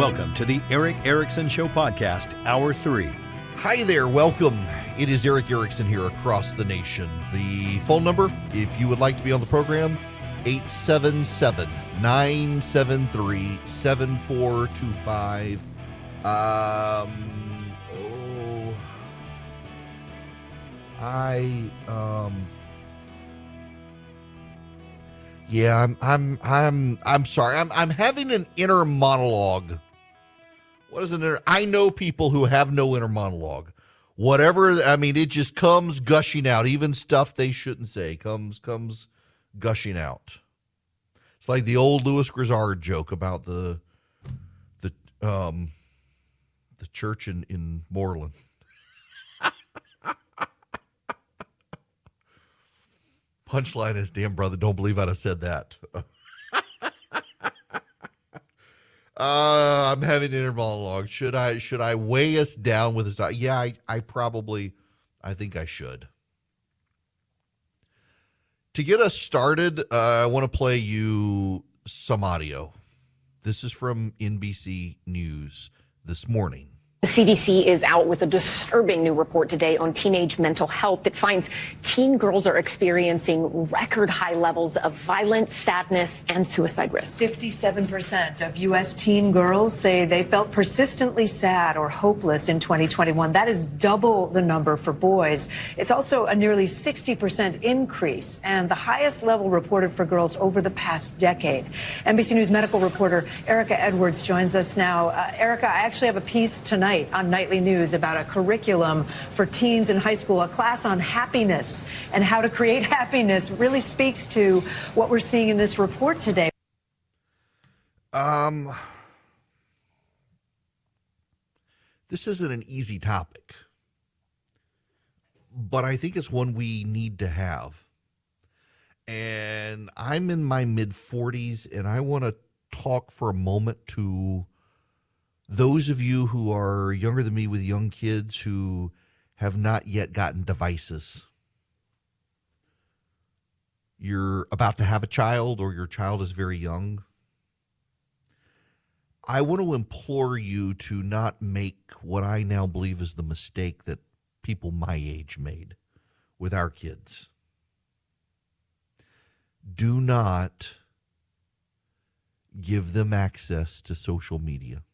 Welcome to the Erick Erickson Show Podcast, Hour 3. Hi there, welcome. It is Erick Erickson here across the nation. The phone number, if you would like to be on the program, 877 973 7425. Um, oh, I, um, yeah, I'm, I'm, I'm, I'm sorry. I'm, I'm having an inner monologue. What is an inner? I know people who have no inner monologue. Whatever, I mean, it just comes gushing out. Even stuff they shouldn't say comes, comes gushing out. It's like the old Lewis Grizzard joke about the, the, um, the church in, in Moreland. Punchline is, damn brother, don't believe I'd have said that. Uh, I'm having inner monologue. Should I should I weigh us down with this? Yeah, I, I probably I think I should. To get us started, uh, I want to play you some audio. This is from NBC News this morning. The CDC is out with a disturbing new report today on teenage mental health that finds teen girls are experiencing record high levels of violence, sadness, and suicide risk. 57% of U.S. teen girls say they felt persistently sad or hopeless in 2021. That is double the number for boys. It's also a nearly 60% increase and the highest level reported for girls over the past decade. NBC News medical reporter Erika Edwards joins us now. Uh, Erica, I actually have a piece tonight on Nightly News about a curriculum for teens in high school, a class on happiness and how to create happiness really speaks to what we're seeing in this report today. Um, this isn't an easy topic, but I think it's one we need to have. And I'm in my mid 40s, and I want to talk for a moment to those of you who are younger than me with young kids who have not yet gotten devices. You're about to have a child, or your child is very young. I want to implore you to not make what I now believe is the mistake that people my age made with our kids. Do not give them access to social media.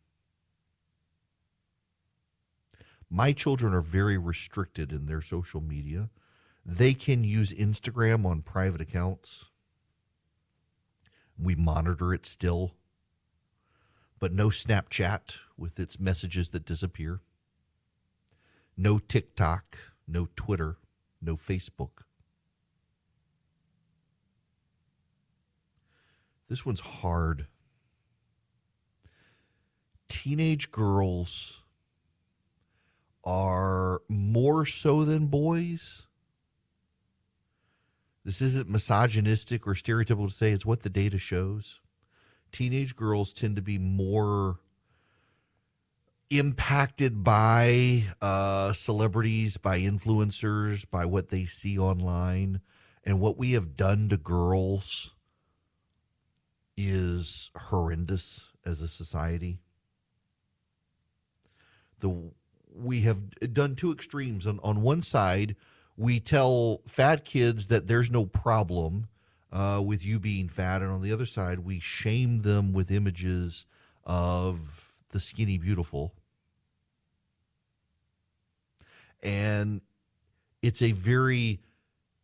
My children are very restricted in their social media. They can use Instagram on private accounts. We monitor it still, but no Snapchat with its messages that disappear. No TikTok, no Twitter, no Facebook. This one's hard. Teenage girls are more so than boys. This isn't misogynistic or stereotypical to say it's what the data shows. Teenage girls tend to be more impacted by uh, celebrities, by influencers, by what they see online. And what we have done to girls is horrendous as a society. The we have done two extremes. On, on one side, we tell fat kids that there's no problem uh, with you being fat. And on the other side, we shame them with images of the skinny beautiful. And it's a very,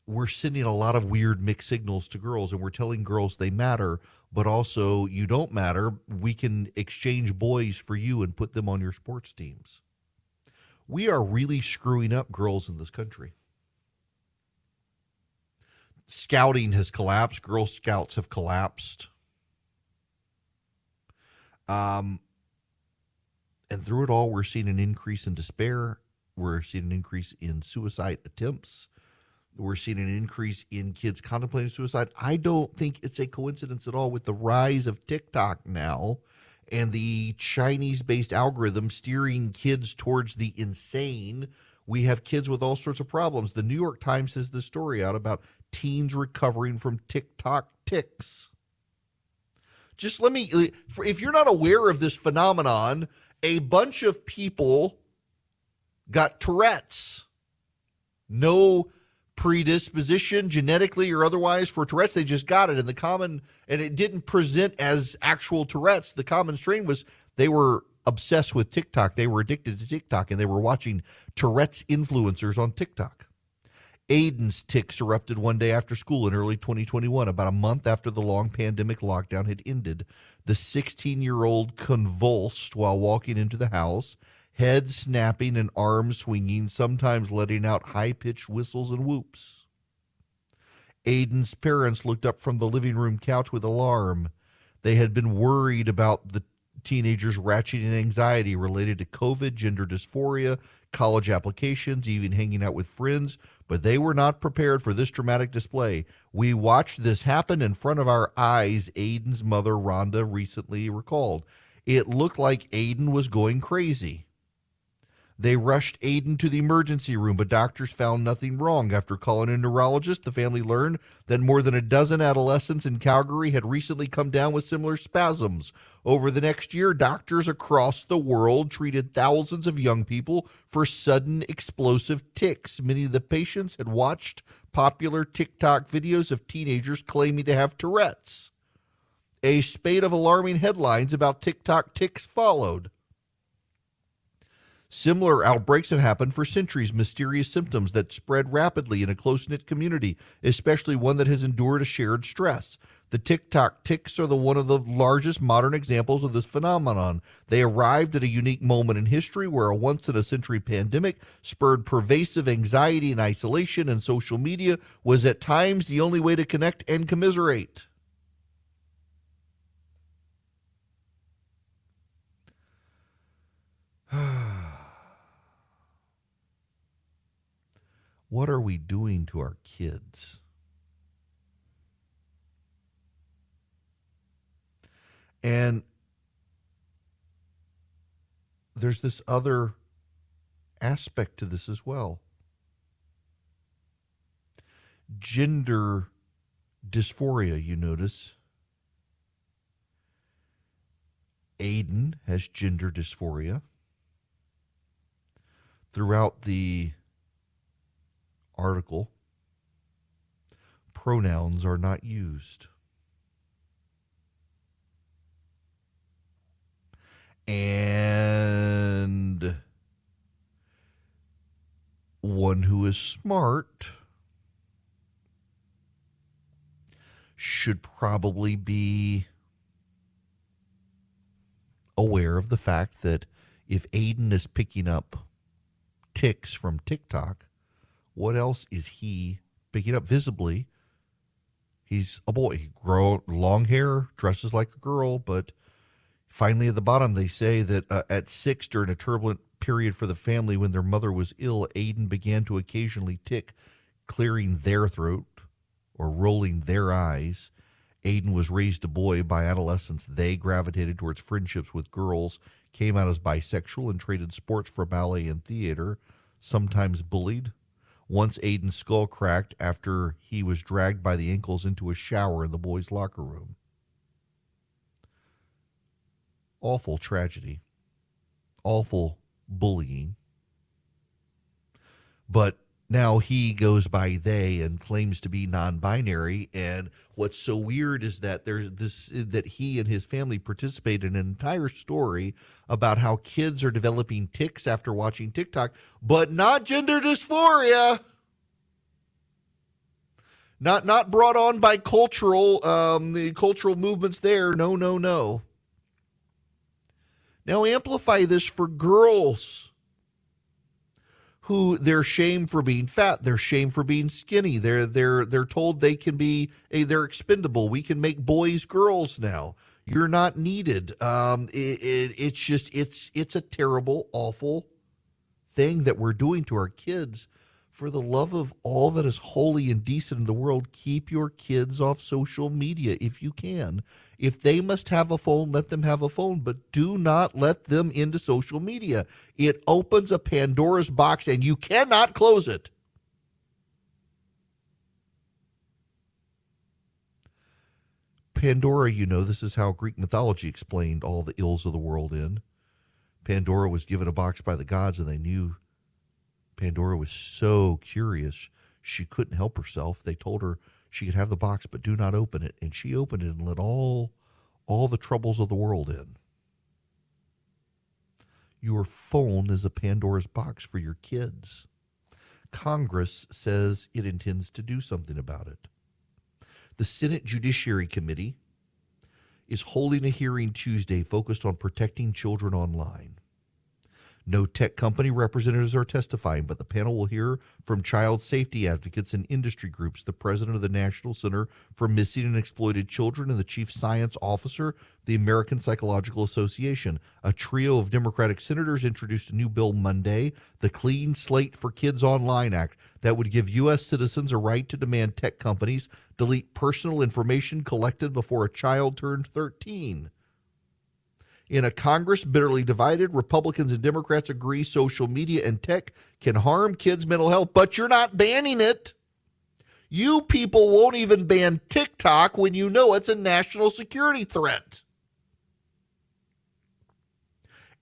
we're sending a lot of weird mixed signals to girls and we're telling girls they matter, but also you don't matter. We can exchange boys for you and put them on your sports teams we are really screwing up girls in this country. Scouting has collapsed, Girl Scouts have collapsed. Um, and through it all, we're seeing an increase in despair. We're seeing an increase in suicide attempts. We're seeing an increase in kids contemplating suicide. I don't think it's a coincidence at all with the rise of TikTok now and the Chinese based algorithm steering kids towards the insane. We have kids with all sorts of problems. The New York Times has this story out about teens recovering from TikTok tics. just let me, if you're not aware of this phenomenon, a bunch of people got Tourette's. No predisposition genetically or otherwise for Tourette's. They just got it. And the common, and it didn't present as actual Tourette's. The common strain was they were obsessed with TikTok. They were addicted to TikTok and they were watching Tourette's influencers on TikTok. Aiden's tics erupted one day after school in early 2021, about a month after the long pandemic lockdown had ended. The 16 year old convulsed while walking into the house, head snapping and arms swinging, sometimes letting out high pitched whistles and whoops. Aiden's parents looked up from the living room couch with alarm. They had been worried about the teenagers' ratcheting anxiety related to COVID, gender dysphoria, college applications, even hanging out with friends, but they were not prepared for this dramatic display. We watched this happen in front of our eyes, Aiden's mother, Rhonda, recently recalled. It looked like Aiden was going crazy. They rushed Aiden to the emergency room, but doctors found nothing wrong. After calling a neurologist, the family learned that more than a dozen adolescents in Calgary had recently come down with similar spasms. Over the next year, doctors across the world treated thousands of young people for sudden explosive tics. Many of the patients had watched popular TikTok videos of teenagers claiming to have Tourette's. A spate of alarming headlines about TikTok tics followed. Similar outbreaks have happened for centuries, mysterious symptoms that spread rapidly in a close knit community, especially one that has endured a shared stress. The TikTok tics are the one of the largest modern examples of this phenomenon. They arrived at a unique moment in history where a once in a century pandemic spurred pervasive anxiety and isolation, and social media was at times the only way to connect and commiserate. What are we doing to our kids? And there's this other aspect to this as well gender dysphoria, you notice. Aiden has gender dysphoria. Throughout the article, pronouns are not used. And one who is smart should probably be aware of the fact that if Aiden is picking up tics from TikTok, what else is he picking up visibly? He's a boy. He grow long hair, dresses like a girl, but finally at the bottom they say that uh, at six during a turbulent period for the family when their mother was ill, Aiden began to occasionally tic, clearing their throat or rolling their eyes. Aiden was raised a boy. By adolescence, they gravitated towards friendships with girls, came out as bisexual, and traded sports for ballet and theater, sometimes bullied, once Aiden's skull cracked after he was dragged by the ankles into a shower in the boys' locker room. Awful tragedy. Awful bullying. But now he goes by they and claims to be non-binary and what's so weird is that there's this that he and his family participate in an entire story about how kids are developing tics after watching TikTok but not gender dysphoria. Not not brought on by cultural um the cultural movements there. No no no. Now amplify this for girls who they're shamed for being fat, they're shamed for being skinny. They're they're they're told they can be hey, they're expendable. We can make boys girls now. You're not needed. Um, it, it, it's just it's it's a terrible, awful thing that we're doing to our kids. For the love of all that is holy and decent in the world, keep your kids off social media if you can. If they must have a phone, let them have a phone, but do not let them into social media. It opens a Pandora's box and you cannot close it. Pandora, you know, this is how Greek mythology explained all the ills of the world in. Pandora was given a box by the gods, and they knew Pandora was so curious she couldn't help herself. They told her she could have the box, but do not open it. And she opened it and let all all the troubles of the world in. Your phone is a Pandora's box for your kids. Congress says it intends to do something about it. The Senate Judiciary Committee is holding a hearing Tuesday focused on protecting children online. No tech company representatives are testifying, but the panel will hear from child safety advocates and industry groups, the president of the National Center for Missing and Exploited Children, and the chief science officer of the American Psychological Association. A trio of Democratic senators introduced a new bill Monday, the Clean Slate for Kids Online Act, that would give U.S. citizens a right to demand tech companies delete personal information collected before a child turned 13. In a Congress bitterly divided, Republicans and Democrats agree social media and tech can harm kids' mental health, but you're not banning it. You people won't even ban TikTok when you know it's a national security threat.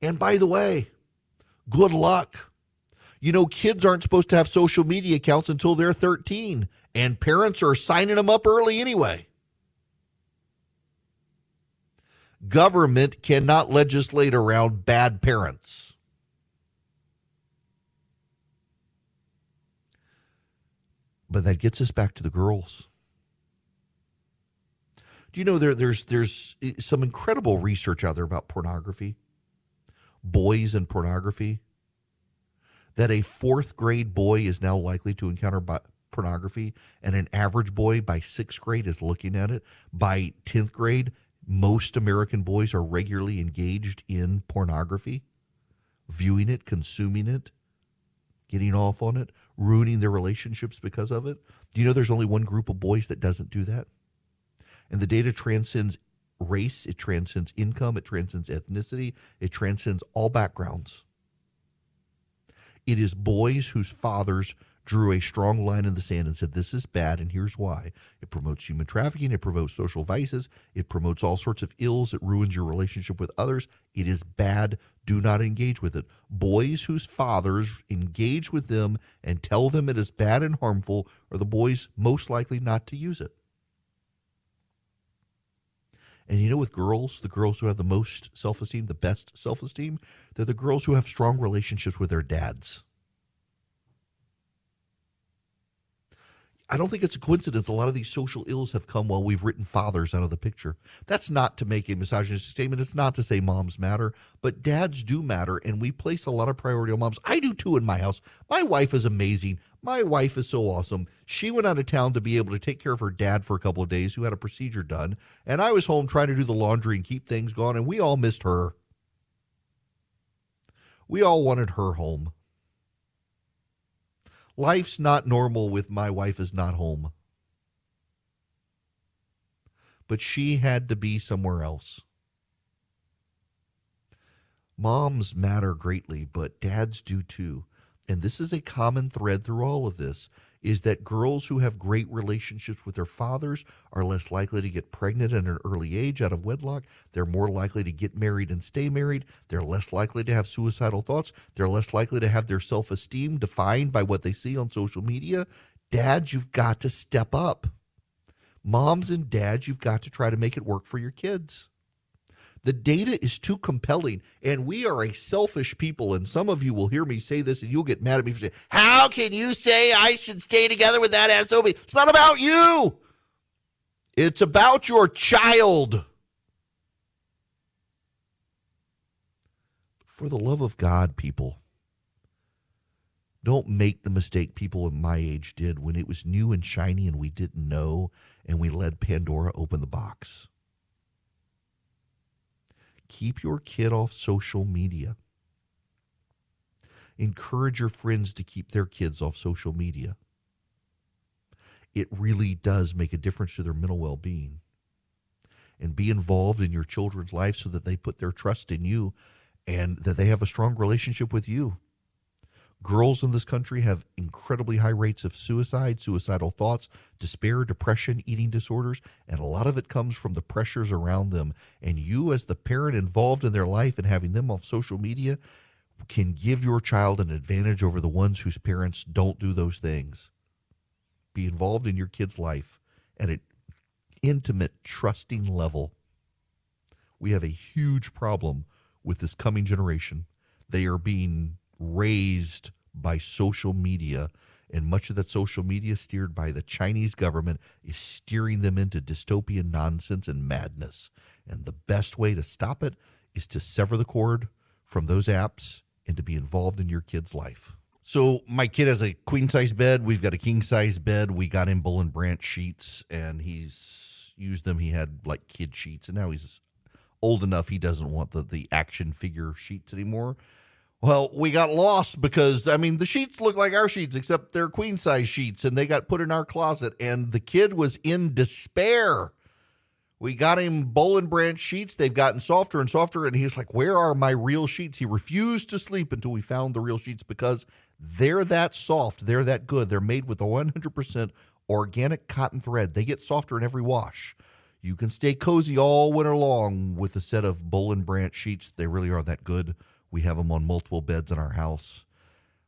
And by the way, good luck. You know, kids aren't supposed to have social media accounts until they're 13, and parents are signing them up early anyway. Government cannot legislate around bad parents. But that gets us back to the girls. Do you know there, there's there's eh, some incredible research out there about pornography, boys and pornography. That a fourth grade boy is now likely to encounter pornography, and an average boy by sixth grade is looking at it. By tenth grade, most American boys are regularly engaged in pornography, viewing it, consuming it, getting off on it, ruining their relationships because of it. Do you know there's only one group of boys that doesn't do that? And the data transcends race, it transcends income, it transcends ethnicity, it transcends all backgrounds. It is boys whose fathers drew a strong line in the sand and said, This is bad, and here's why. It promotes human trafficking, it promotes social vices, it promotes all sorts of ills, it ruins your relationship with others. It is bad. Do not engage with it. Boys whose fathers engage with them and tell them it is bad and harmful are the boys most likely not to use it. And you know, with girls, the girls who have the most self esteem, the best self esteem, they're the girls who have strong relationships with their dads. I don't think it's a coincidence. A lot of these social ills have come while we've written fathers out of the picture. That's not to make a misogynistic statement. It's not to say moms matter, but dads do matter, and we place a lot of priority on moms. I do too in my house. My wife is amazing. My wife is so awesome. She went out of town to be able to take care of her dad for a couple of days who had a procedure done, and I was home trying to do the laundry and keep things going, and we all missed her. We all wanted her home. Life's not normal with my wife is not home. But she had to be somewhere else. Moms matter greatly, but dads do too. And this is a common thread through all of this is that girls who have great relationships with their fathers are less likely to get pregnant at an early age out of wedlock. They're more likely to get married and stay married. They're less likely to have suicidal thoughts. They're less likely to have their self esteem defined by what they see on social media. Dads, you've got to step up. Moms and dads, you've got to try to make it work for your kids. The data is too compelling, and we are a selfish people. And some of you will hear me say this, and you'll get mad at me for saying, How can you say I should stay together with that SOB? It's not about you, it's about your child. For the love of God, people, don't make the mistake people of my age did when it was new and shiny and we didn't know, and we let Pandora open the box. Keep your kid off social media. Encourage your friends to keep their kids off social media. It really does make a difference to their mental well being. And be involved in your children's life so that they put their trust in you and that they have a strong relationship with you. Girls in this country have incredibly high rates of suicide, suicidal thoughts, despair, depression, eating disorders, and a lot of it comes from the pressures around them. And you, as the parent involved in their life and having them off social media, can give your child an advantage over the ones whose parents don't do those things. Be involved in your kid's life at an intimate, trusting level. We have a huge problem with this coming generation. They are being raised by social media, and much of that social media steered by the Chinese government is steering them into dystopian nonsense and madness. And the best way to stop it is to sever the cord from those apps and to be involved in your kid's life. So my kid has a queen size bed. We've got a king size bed. We got him Boll and Branch sheets, and he's used them. He had like kid sheets, and now he's old enough he doesn't want the the action figure sheets anymore. Well, we got lost because I mean the sheets look like our sheets, except they're queen size sheets, and they got put in our closet. And the kid was in despair. We got him Boll and Branch sheets. They've gotten softer and softer, and he's like, "Where are my real sheets?" He refused to sleep until we found the real sheets because they're that soft, they're that good. They're made with a 100% organic cotton thread. They get softer in every wash. You can stay cozy all winter long with a set of Boll and Branch sheets. They really are that good. We have them on multiple beds in our house.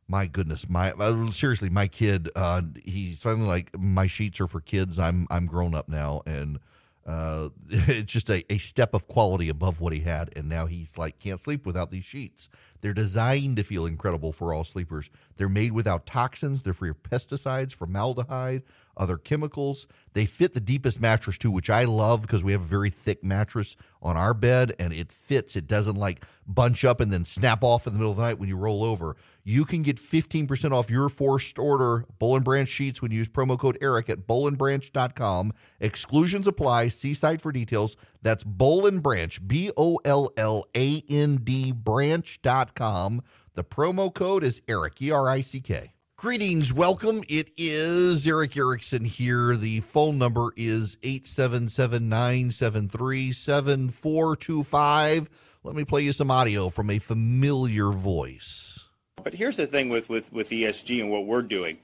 My goodness, my uh, seriously, my kid, uh, he's finally like my sheets are for kids. I'm I'm grown up now, and uh, it's just a, a step of quality above what he had. And now he's like can't sleep without these sheets. They're designed to feel incredible for all sleepers. They're made without toxins. They're free of pesticides, formaldehyde, other chemicals. They fit the deepest mattress too, which I love because we have a very thick mattress on our bed and it fits. It doesn't like bunch up and then snap off in the middle of the night when you roll over. You can get 15% off your forced order Boll and Branch sheets when you use promo code Erick at bollandbranch.com. Exclusions apply. See site for details. That's Boll and Branch, B O L L A N D branch.com. The promo code is Erick, E R I C K. Greetings, welcome. It is Erick Erickson here. The phone number is 877 973 7425. Let me play you some audio from a familiar voice. But here's the thing with, with, with ESG and what we're doing.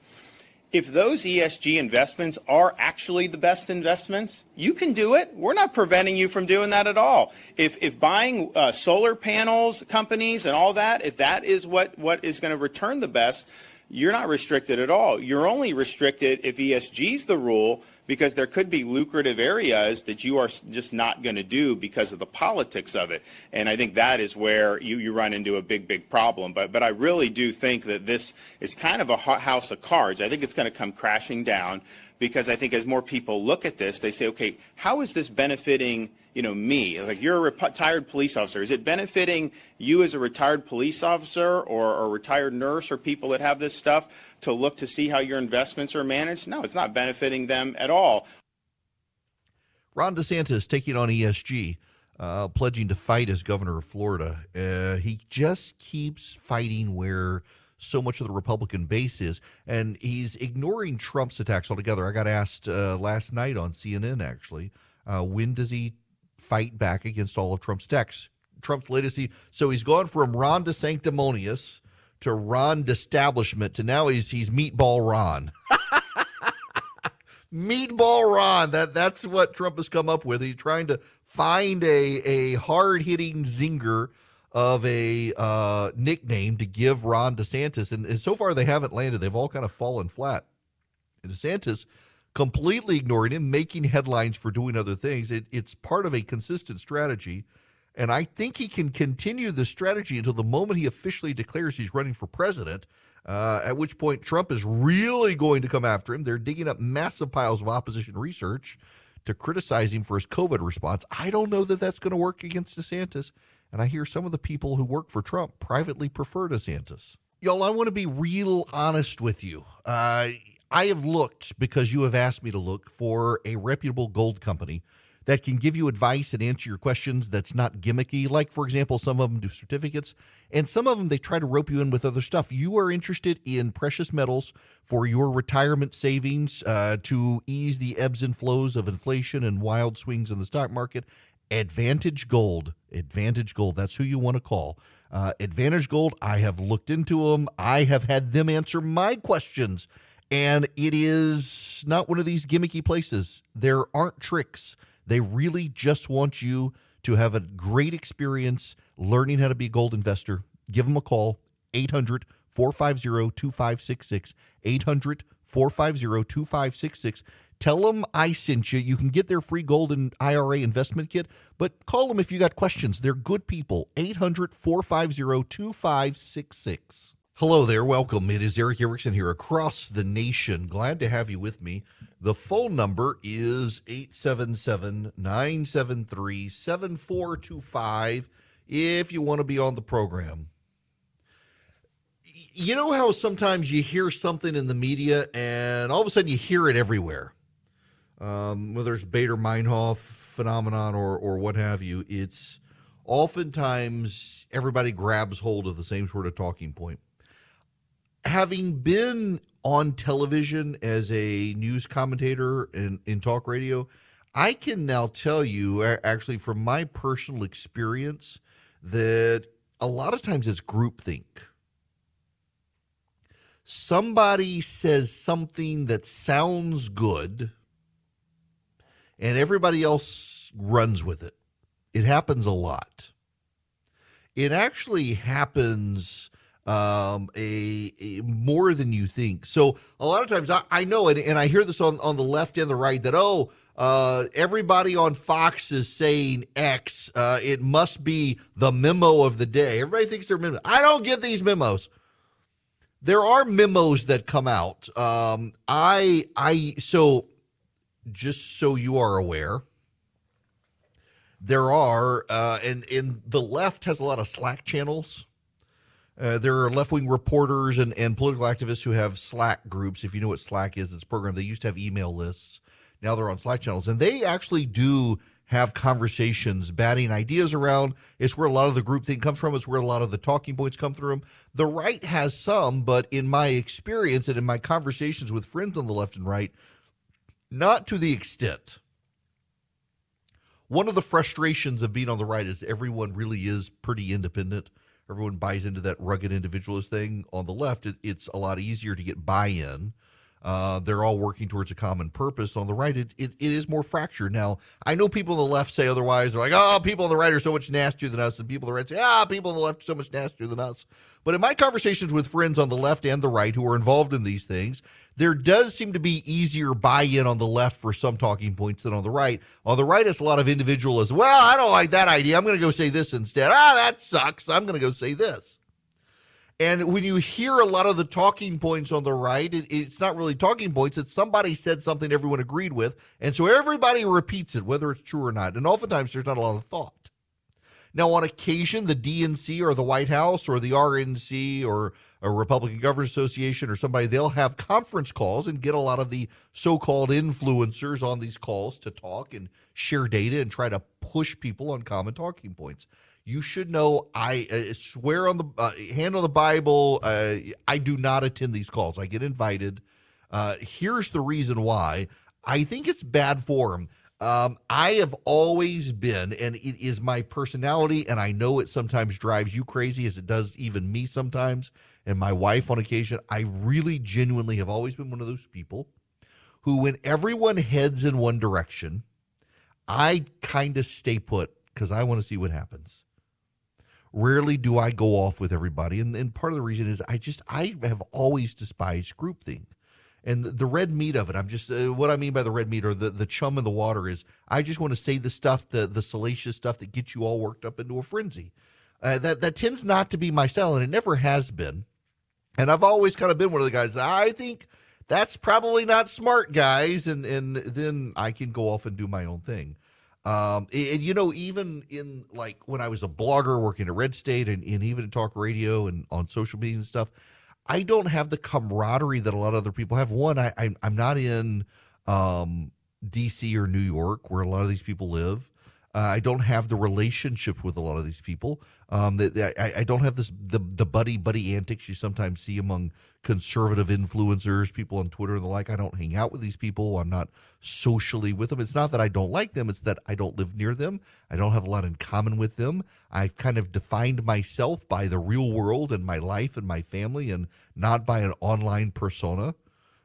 If those ESG investments are actually the best investments, you can do it. We're not preventing you from doing that at all. If, if buying uh, solar panels companies and all that, if that is what, what is going to return the best, you're not restricted at all. You're only restricted if ESG is the rule because there could be lucrative areas that you are just not going to do because of the politics of it. And I think that is where you, you run into a big, big problem. But, but I really do think that this is kind of a house of cards. I think it's going to come crashing down because I think as more people look at this, they say, okay, how is this benefiting you know, me, like you're a retired police officer. Is it benefiting you as a retired police officer or a retired nurse or people that have this stuff to look to see how your investments are managed? No, it's not benefiting them at all. Ron DeSantis taking on ESG, uh, pledging to fight as governor of Florida. Uh, he just keeps fighting where so much of the Republican base is, and he's ignoring Trump's attacks altogether. I got asked uh, last night on CNN actually, uh, when does he fight back against all of Trump's attacks? Trump's latest, he, so he's gone from Ron DeSanctimonious to Ron Establishment to now he's he's Meatball Ron. Meatball Ron. That that's what Trump has come up with. He's trying to find a a hard hitting zinger of a uh, nickname to give Ron DeSantis, and, and so far they haven't landed. They've all kind of fallen flat. And DeSantis completely ignoring him, making headlines for doing other things. It, it's part of a consistent strategy. And I think he can continue the strategy until the moment he officially declares he's running for president, uh, at which point Trump is really going to come after him. They're digging up massive piles of opposition research to criticize him for his COVID response. I don't know that that's going to work against DeSantis. And I hear some of the people who work for Trump privately prefer DeSantis. Y'all, I want to be real honest with you. Uh, I have looked because you have asked me to look for a reputable gold company that can give you advice and answer your questions that's not gimmicky. Like, for example, some of them do certificates, and some of them they try to rope you in with other stuff. You are interested in precious metals for your retirement savings uh, to ease the ebbs and flows of inflation and wild swings in the stock market Advantage Gold. Advantage Gold. That's who you want to call. Uh, Advantage Gold, I have looked into them. I have had them answer my questions. And it is not one of these gimmicky places. There aren't tricks. They really just want you to have a great experience learning how to be a gold investor. Give them a call, 800 450 2566. 800 450 2566. Tell them I sent you. You can get their free gold and IRA investment kit, but call them if you got questions. They're good people. 800 450 2566. Hello there. Welcome. It is Erick Erickson here across the nation. Glad to have you with me. The phone number is 877 973 7425 if you want to be on the program. You know how sometimes you hear something in the media and all of a sudden you hear it everywhere? Um, whether it's Baader Meinhof phenomenon or, or what have you, it's oftentimes everybody grabs hold of the same sort of talking point having been on television as a news commentator in, in talk radio, I can now tell you, actually, from my personal experience, that a lot of times it's groupthink. Somebody says something that sounds good, and everybody else runs with it. It happens a lot. It actually happens um, a, a, more than you think. So a lot of times I, I know it, and I hear this on, on the left and the right that oh, uh, everybody on Fox is saying X. Uh, it must be the memo of the day. Everybody thinks they're memos. I don't get these memos. There are memos that come out. Um, I I so just so you are aware, there are uh, and and the left has a lot of Slack channels uh, there are left wing reporters and, and political activists who have Slack groups. If you know what Slack is, it's a program. They used to have email lists. Now they're on Slack channels. And they actually do have conversations, batting ideas around. It's where a lot of the group thing comes from. It's where a lot of the talking points come from. The right has some, but in my experience and in my conversations with friends on the left and right, not to the extent. One of the frustrations of being on the right is everyone really is pretty independent everyone buys into that rugged individualist thing. On the left, it, it's a lot easier to get buy in. Uh, they're all working towards a common purpose. On the right, it, it, it is more fractured. Now, I know people on the left say otherwise. They're like, oh, people on the right are so much nastier than us. And people on the right say, ah, people on the left are so much nastier than us. But in my conversations with friends on the left and the right who are involved in these things, there does seem to be easier buy in on the left for some talking points than on the right. On the right, it's a lot of individualism. Well, I don't like that idea. I'm going to go say this instead. Ah, that sucks. I'm going to go say this. And when you hear a lot of the talking points on the right, it, it's not really talking points. It's somebody said something everyone agreed with. And so everybody repeats it, whether it's true or not. And oftentimes there's not a lot of thought. Now, on occasion, the DNC or the White House or the RNC or a Republican Governors Association or somebody, they'll have conference calls and get a lot of the so called influencers on these calls to talk and share data and try to push people on common talking points. You should know, I uh, swear on the uh, hand on the Bible, uh, I do not attend these calls. I get invited. Uh, here's the reason why. I think it's bad form um, I have always been, and it is my personality, and I know it sometimes drives you crazy as it does even me sometimes, and my wife on occasion. I really genuinely have always been one of those people who, when everyone heads in one direction, I kind of stay put because I want to see what happens. Rarely do I go off with everybody, and, and part of the reason is I just I have always despised groupthink and the, red meat of it. I'm just uh, what I mean by the red meat or the, the chum in the water is I just want to say the stuff, the the salacious stuff that gets you all worked up into a frenzy. Uh, that that tends not to be my style, and it never has been. And I've always kind of been one of the guys. I think that's probably not smart, guys, and and then I can go off and do my own thing. Um, and you know, even in like when I was a blogger working at Red State, and, and even in talk radio and on social media and stuff I don't have the camaraderie that a lot of other people have. One, I, I am not in um, D.C. or New York where a lot of these people live. Uh, I don't have the relationship with a lot of these people. Um, I, I, don't have this the the buddy buddy antics you sometimes see among conservative influencers, people on Twitter and the like. I don't hang out with these people. I'm not socially with them. It's not that I don't like them. It's that I don't live near them. I don't have a lot in common with them. I've kind of defined myself by the real world and my life and my family, and not by an online persona.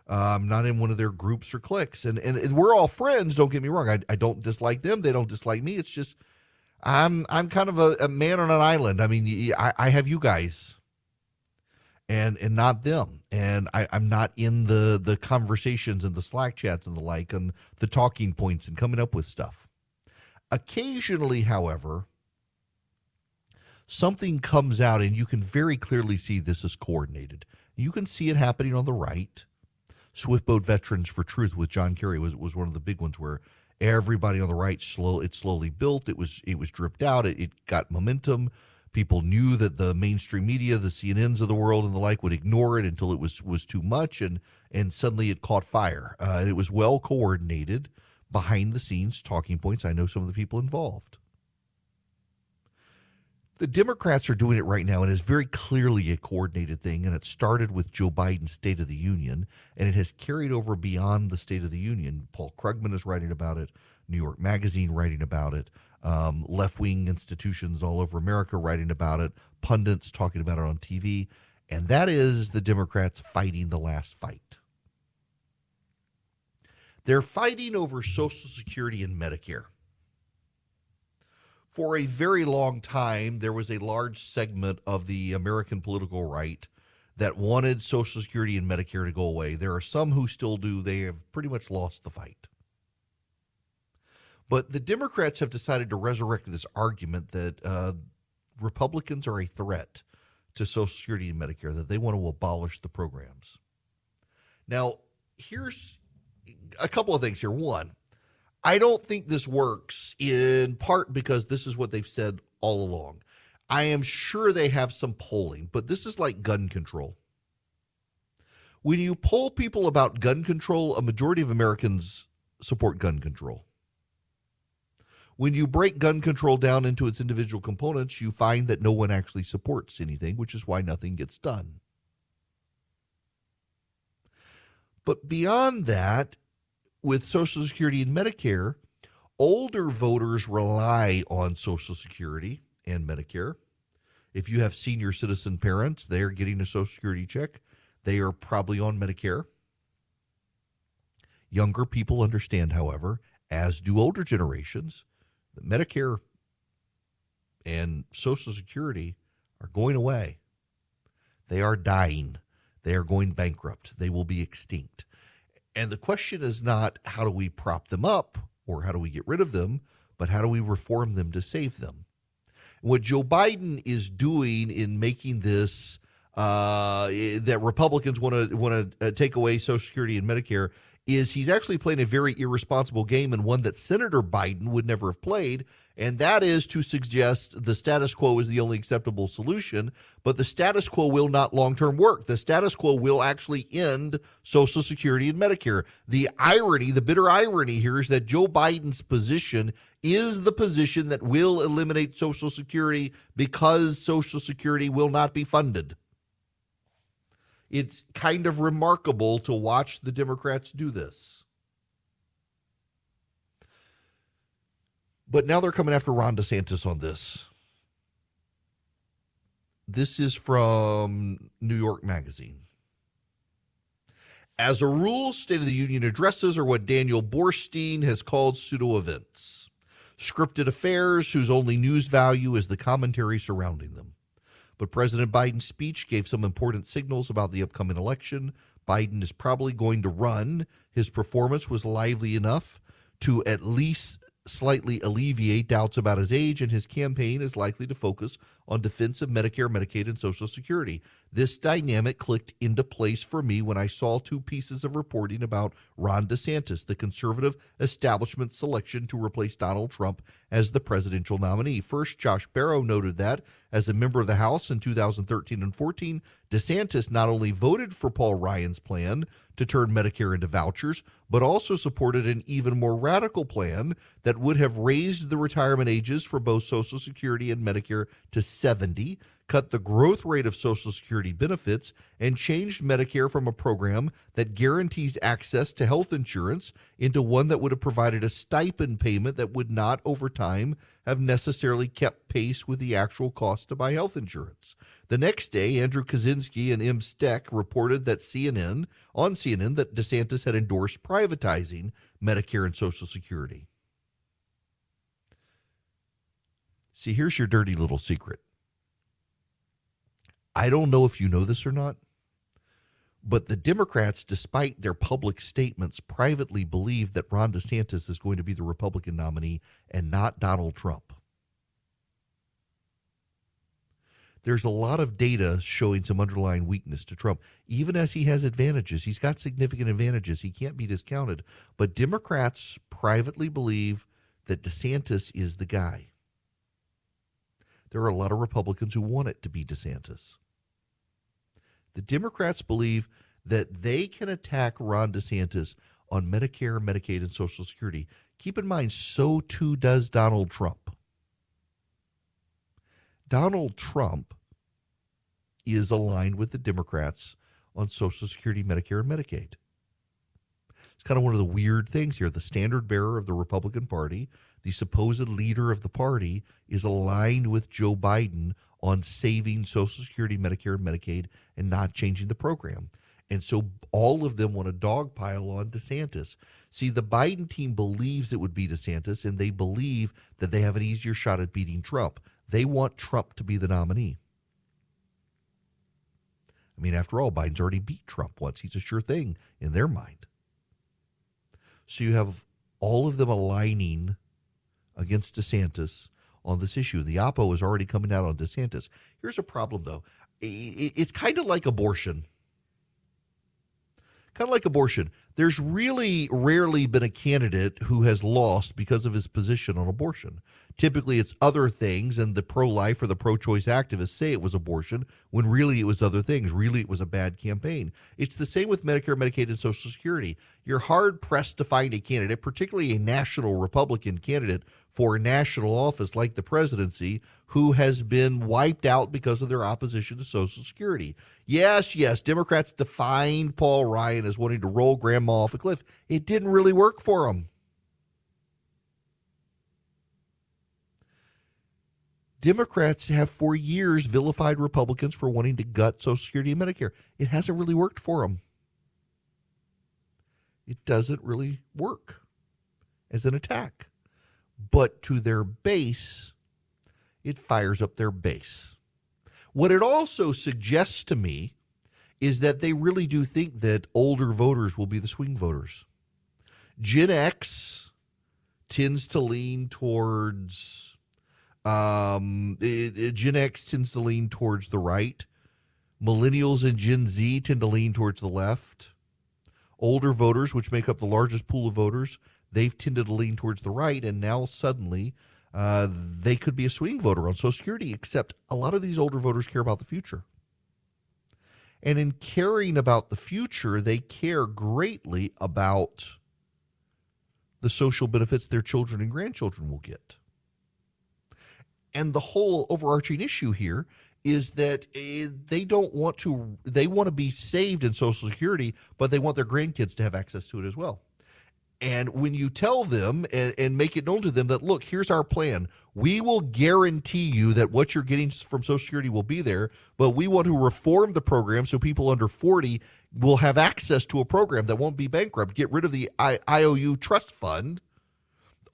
I'm um, not in one of their groups or cliques. And, and we're all friends. Don't get me wrong. I, I don't dislike them. They don't dislike me. It's just I'm I'm kind of a, a man on an island. I mean, I, I have you guys, and and not them. And I, I'm not in the the conversations and the Slack chats and the like and the talking points and coming up with stuff. Occasionally, however, something comes out and you can very clearly see this is coordinated. You can see it happening on the right Swift Boat Veterans for Truth with John Kerry was, was one of the big ones where everybody on the right slow it slowly built. It was it was dripped out. It, it got momentum. People knew that the mainstream media, the CNNs of the world and the like, would ignore it until it was was too much, and and suddenly it caught fire. Uh, it was well coordinated behind the scenes talking points. I know some of the people involved the Democrats are doing it right now, and it's very clearly a coordinated thing. And it started with Joe Biden's State of the Union, and it has carried over beyond the State of the Union. Paul Krugman is writing about it, New York Magazine writing about it, um, left wing institutions all over America writing about it, pundits talking about it on TV. And that is the Democrats fighting the last fight. They're fighting over Social Security and Medicare for a very long time, there was a large segment of the American political right that wanted Social Security and Medicare to go away. There are some who still do. They have pretty much lost the fight. But the Democrats have decided to resurrect this argument that uh, Republicans are a threat to Social Security and Medicare, that they want to abolish the programs. Now, here's a couple of things here. One, I don't think this works in part because this is what they've said all along. I am sure they have some polling, but this is like gun control. When you poll people about gun control, a majority of Americans support gun control. When you break gun control down into its individual components, you find that no one actually supports anything, which is why nothing gets done. But beyond that, with Social Security and Medicare, older voters rely on Social Security and Medicare. If you have senior citizen parents, they are getting a Social Security check. They are probably on Medicare. Younger people understand, however, as do older generations, that Medicare and Social Security are going away. They are dying. They are going bankrupt. They will be extinct. And the question is not how do we prop them up or how do we get rid of them, but how do we reform them to save them? What Joe Biden is doing in making this uh, that Republicans want to want to uh, take away Social Security and Medicare is he's actually playing a very irresponsible game and one that Senator Biden would never have played, and that is to suggest the status quo is the only acceptable solution. But the status quo will not long term work. The status quo will actually end Social Security and Medicare. The irony, the bitter irony here is that Joe Biden's position is the position that will eliminate Social Security because Social Security will not be funded it's kind of remarkable to watch the Democrats do this. But now they're coming after Ron DeSantis on this. This is from New York Magazine. As a rule, State of the Union addresses are what Daniel Boorstin has called pseudo events, scripted affairs whose only news value is the commentary surrounding them. But President Biden's speech gave some important signals about the upcoming election. Biden is probably going to run. His performance was lively enough to at least slightly alleviate doubts about his age, and his campaign is likely to focus on defense of Medicare, Medicaid, and Social Security. This dynamic clicked into place for me when I saw two pieces of reporting about Ron DeSantis, the conservative establishment selection to replace Donald Trump as the presidential nominee. First, Josh Barro noted that as a member of the House in 2013 and 14, DeSantis not only voted for Paul Ryan's plan to turn Medicare into vouchers, but also supported an even more radical plan that would have raised the retirement ages for both Social Security and Medicare to 70, cut the growth rate of Social Security benefits, and changed Medicare from a program that guarantees access to health insurance into one that would have provided a stipend payment that would not, over time, have necessarily kept pace with the actual cost to buy health insurance. The next day, Andrew Kaczynski and Em Steck reported that CNN, on CNN, that DeSantis had endorsed privatizing Medicare and Social Security. See, here's your dirty little secret. I don't know if you know this or not, but the Democrats, despite their public statements, privately believe that Ron DeSantis is going to be the Republican nominee and not Donald Trump. There's a lot of data showing some underlying weakness to Trump, even as he has advantages. He's got significant advantages. He can't be discounted. But Democrats privately believe that DeSantis is the guy. There are a lot of Republicans who want it to be DeSantis. The Democrats believe that they can attack Ron DeSantis on Medicare, Medicaid, and Social Security. Keep in mind, so too does Donald Trump. Donald Trump is aligned with the Democrats on Social Security, Medicare, and Medicaid. It's kind of one of the weird things here. The standard bearer of the Republican Party, the supposed leader of the party, is aligned with Joe Biden on saving Social Security, Medicare, and Medicaid and not changing the program. And so all of them want to dogpile on DeSantis. See, the Biden team believes it would be DeSantis, and they believe that they have an easier shot at beating Trump. They want Trump to be the nominee. I mean, after all, Biden's already beat Trump once. He's a sure thing in their mind. So you have all of them aligning against DeSantis on this issue. The Oppo is already coming out on DeSantis. Here's a problem, though it's kind of like abortion. Kind of like abortion. There's really rarely been a candidate who has lost because of his position on abortion. Typically, it's other things, and the pro life or the pro choice activists say it was abortion when really it was other things. Really, it was a bad campaign. It's the same with Medicare, Medicaid, and Social Security. You're hard pressed to find a candidate, particularly a national Republican candidate for a national office like the presidency, who has been wiped out because of their opposition to Social Security. Yes, yes, Democrats defined Paul Ryan as wanting to roll grandma off a cliff. It didn't really work for him. Democrats have for years vilified Republicans for wanting to gut Social Security and Medicare. It hasn't really worked for them. It doesn't really work as an attack. But to their base, it fires up their base. What it also suggests to me is that they really do think that older voters will be the swing voters. Gen X tends to lean towards um, it, it, Gen X tends to lean towards the right. Millennials and Gen Z tend to lean towards the left. Older voters, which make up the largest pool of voters, they've tended to lean towards the right. And now suddenly uh, they could be a swing voter on Social Security, except a lot of these older voters care about the future. And in caring about the future, they care greatly about the social benefits their children and grandchildren will get. And the whole overarching issue here is that uh, they don't want to they want to be saved in social security but they want their grandkids to have access to it as well and when you tell them and, and, make it known to them that look here's our plan. We will guarantee you that what you're getting from social security will be there but we want to reform the program so people under 40 will have access to a program that won't be bankrupt. Get rid of the I, iou trust fund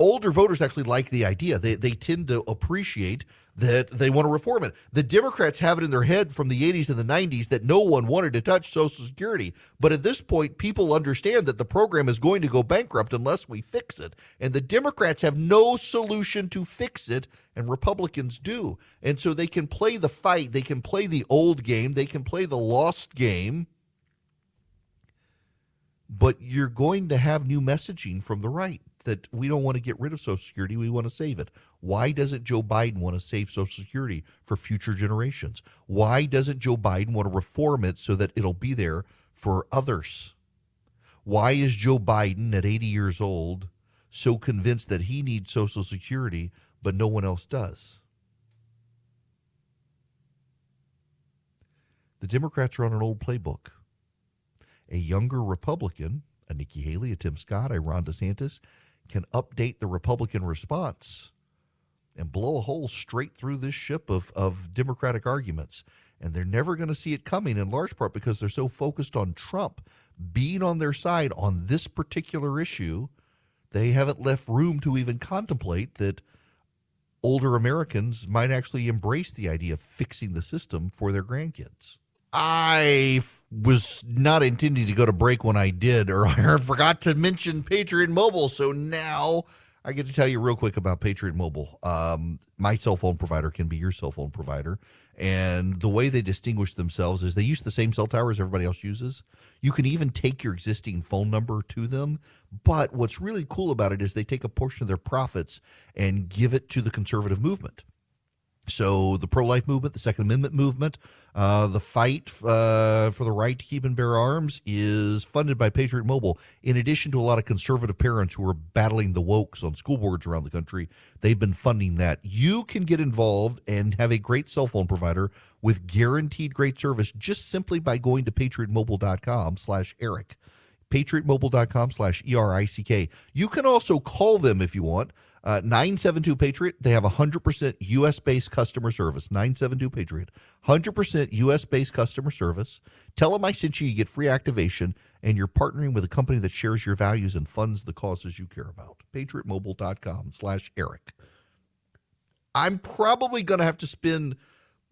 older voters actually like the idea. They they tend to appreciate that they want to reform it. The Democrats have it in their head from the 80s and the 90s that no one wanted to touch Social Security. But at this point, people understand that the program is going to go bankrupt unless we fix it. And the Democrats have no solution to fix it, and Republicans do. And so they can play the fight, they can play the old game, they can play the lost game. But you're going to have new messaging from the right that we don't want to get rid of Social Security, we want to save it. Why doesn't Joe Biden want to save Social Security for future generations? Why doesn't Joe Biden want to reform it so that it'll be there for others? Why is Joe Biden at 80 years old so convinced that he needs Social Security, but no one else does? The Democrats are on an old playbook. A younger Republican, a Nikki Haley, a Tim Scott, a Ron DeSantis, can update the Republican response and blow a hole straight through this ship of, of Democratic arguments. And they're never going to see it coming in large part because they're so focused on Trump being on their side on this particular issue. They haven't left room to even contemplate that older Americans might actually embrace the idea of fixing the system for their grandkids. I was not intending to go to break when I did, or I forgot to mention Patriot Mobile. So now I get to tell you real quick about Patriot Mobile. Um, my cell phone provider can be your cell phone provider. And the way they distinguish themselves is they use the same cell towers everybody else uses. You can even take your existing phone number to them. But what's really cool about it is they take a portion of their profits and give it to the conservative movement. So the pro-life movement, the Second Amendment movement, uh, the fight uh, for the right to keep and bear arms is funded by Patriot Mobile. In addition to a lot of conservative parents who are battling the wokes on school boards around the country, they've been funding that. You can get involved and have a great cell phone provider with guaranteed great service just simply by going to patriotmobile.com slash Erick. Patriotmobile.com slash E-R-I-C-K. You can also call them if you want. Uh, 972 Patriot, they have 100% US based customer service. 972 Patriot, 100% US based customer service. Tell them I sent you, you get free activation, and you're partnering with a company that shares your values and funds the causes you care about. PatriotMobile.com slash Erick. I'm probably going to have to spend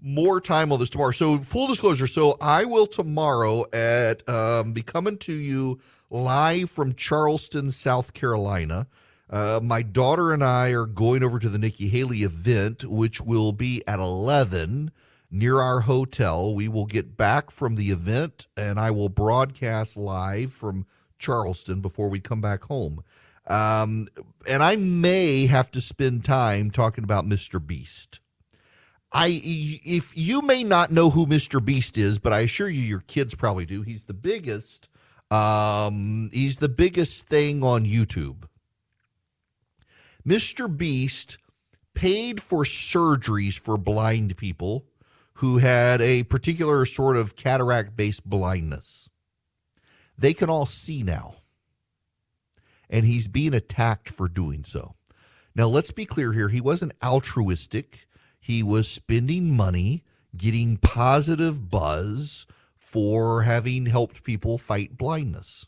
more time on this tomorrow. So, full disclosure. So, I will tomorrow at um, be coming to you live from Charleston, South Carolina. Uh, my daughter and I are going over to the Nikki Haley event, which will be at 11 near our hotel. We will get back from the event and I will broadcast live from Charleston before we come back home. Um, and I may have to spend time talking about Mr. Beast. I if you may not know who Mr. Beast is, but I assure you your kids probably do. He's the biggest um he's the biggest thing on YouTube. Mr. Beast paid for surgeries for blind people who had a particular sort of cataract based blindness. They can all see now. And he's being attacked for doing so. Now, let's be clear here. He wasn't altruistic, he was spending money, getting positive buzz for having helped people fight blindness.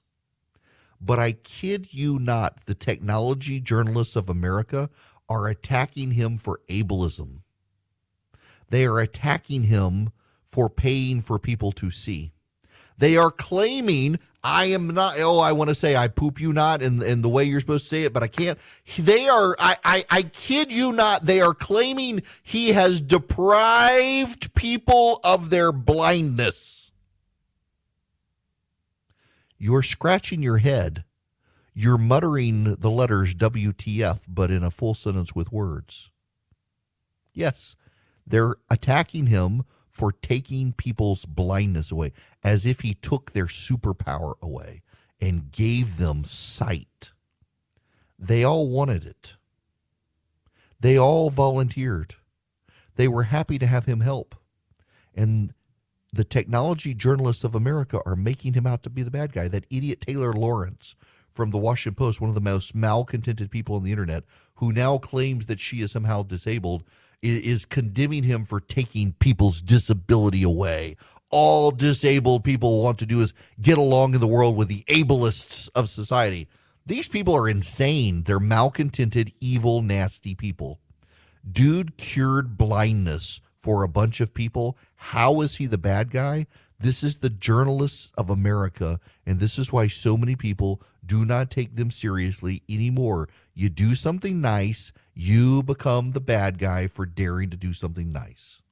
But I kid you not, the technology journalists of America are attacking him for ableism. They are attacking him for paying for people to see. They are claiming I am not. Oh, I want to say I poop you not in in the way you're supposed to say it, but I can't. They are. I I, I kid you not. They are claiming he has deprived people of their blindness you're scratching your head. You're muttering the letters WTF, but in a full sentence with words. Yes, they're attacking him for taking people's blindness away, as if he took their superpower away and gave them sight. They all wanted it. They all volunteered. They were happy to have him help. And the technology journalists of America are making him out to be the bad guy. That idiot Taylor Lorenz from the Washington Post, one of the most malcontented people on the internet, who now claims that she is somehow disabled, is condemning him for taking people's disability away. All disabled people want to do is get along in the world with the ableists of society. These people are insane. They're malcontented, evil, nasty people. Dude cured blindness for a bunch of people. How is he the bad guy? This is the journalists of America, and this is why so many people do not take them seriously anymore. You do something nice, you become the bad guy for daring to do something nice.